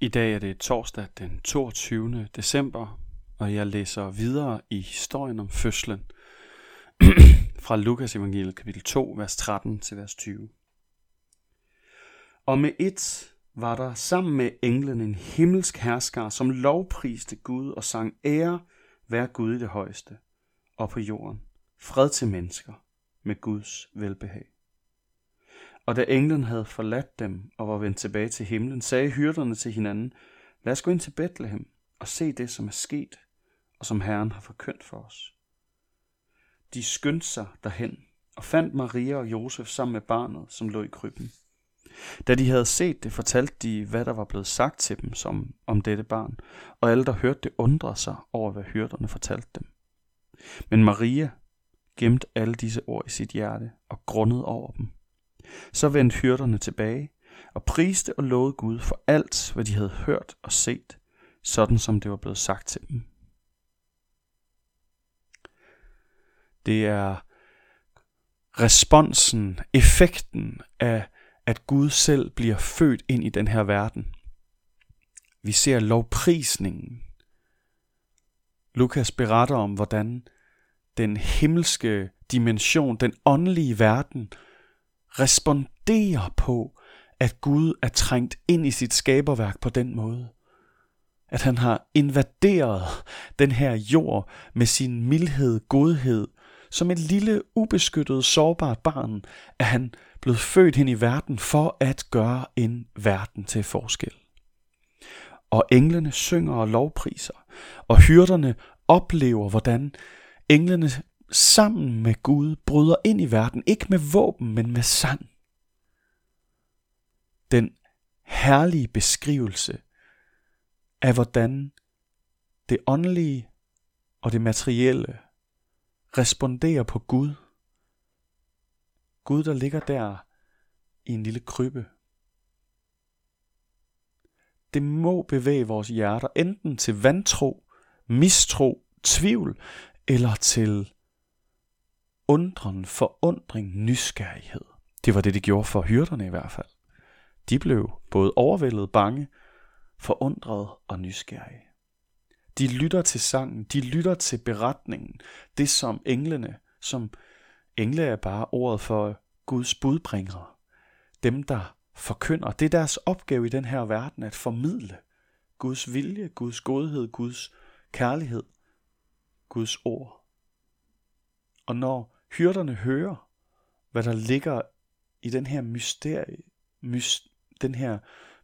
I dag er det torsdag den 22. december, og jeg læser videre i historien om fødslen fra Lukas evangeliet kapitel 2, vers 13 til vers 20. Og med et var der sammen med englen en himmelsk hersker, som lovpriste Gud og sang ære vær Gud i det højeste, og på jorden fred til mennesker med Guds velbehag. Og da englen havde forladt dem og var vendt tilbage til himlen, sagde hyrderne til hinanden, lad os gå ind til Bethlehem og se det, som er sket, og som Herren har forkyndt for os. De skyndte sig derhen og fandt Maria og Josef sammen med barnet, som lå i krybben. Da de havde set det, fortalte de, hvad der var blevet sagt til dem som om dette barn, og alle, der hørte det, undrede sig over, hvad hyrderne fortalte dem. Men Maria gemte alle disse ord i sit hjerte og grundede over dem. Så vendte hyrderne tilbage og priste og lovede Gud for alt, hvad de havde hørt og set, sådan som det var blevet sagt til dem. Det er responsen, effekten af, at Gud selv bliver født ind i den her verden. Vi ser lovprisningen. Lukas beretter om, hvordan den himmelske dimension, den åndelige verden, responderer på, at Gud er trængt ind i sit skaberværk på den måde. At han har invaderet den her jord med sin mildhed, godhed. Som et lille, ubeskyttet, sårbart barn er han blevet født ind i verden for at gøre en verden til forskel. Og englene synger og lovpriser, og hyrderne oplever, hvordan englene sammen med Gud bryder ind i verden, ikke med våben, men med sang. Den herlige beskrivelse af, hvordan det åndelige og det materielle responderer på Gud. Gud, der ligger der i en lille krybbe. Det må bevæge vores hjerter enten til vantro, mistro, tvivl eller til undren, forundring, nysgerrighed. Det var det, de gjorde for hyrderne i hvert fald. De blev både overvældet, bange, forundret og nysgerrige. De lytter til sangen, de lytter til beretningen, det som englene, som engle er bare ordet for Guds budbringere, dem der forkynder. Det er deres opgave i den her verden at formidle Guds vilje, Guds godhed, Guds kærlighed, Guds ord. Og når hyrderne hører, hvad der ligger i den her mysterie, mys, den her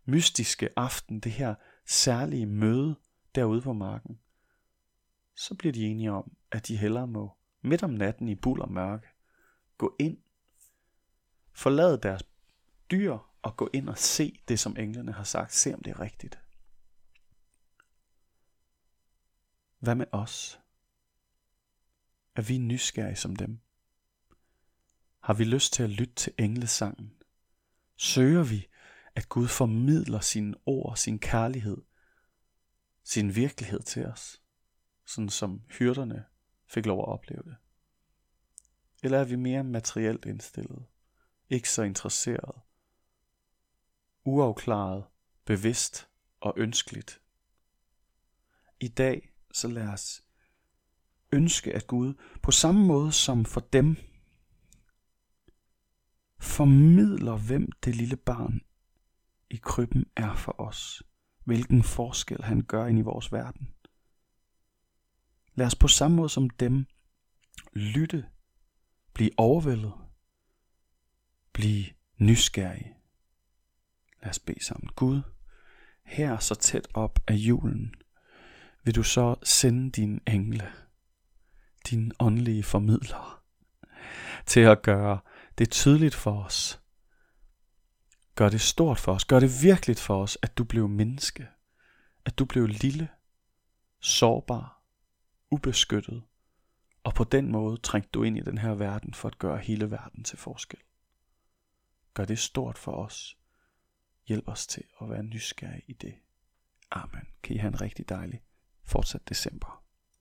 mystiske aften, det her særlige møde derude på marken, så bliver de enige om, at de hellere må midt om natten i buld og mørke gå ind, forlade deres dyr og gå ind og se det, som englene har sagt, se om det er rigtigt. Hvad med os? Er vi nysgerrige som dem? Har vi lyst til at lytte til englesangen? Søger vi, at Gud formidler sine ord, sin kærlighed, sin virkelighed til os, sådan som hyrderne fik lov at opleve det? Eller er vi mere materielt indstillet, ikke så interesseret, uafklaret, bevidst og ønskeligt? I dag så lad os ønske, at Gud på samme måde som for dem formidler, hvem det lille barn i krybben er for os. Hvilken forskel han gør ind i vores verden. Lad os på samme måde som dem lytte, blive overvældet, blive nysgerrige. Lad os bede sammen. Gud, her så tæt op af julen, vil du så sende din engle, din åndelige formidler, til at gøre det tydeligt for os. Gør det stort for os. Gør det virkeligt for os, at du blev menneske. At du blev lille, sårbar, ubeskyttet. Og på den måde trængte du ind i den her verden for at gøre hele verden til forskel. Gør det stort for os. Hjælp os til at være nysgerrige i det. Amen. Kan I have en rigtig dejlig fortsat december.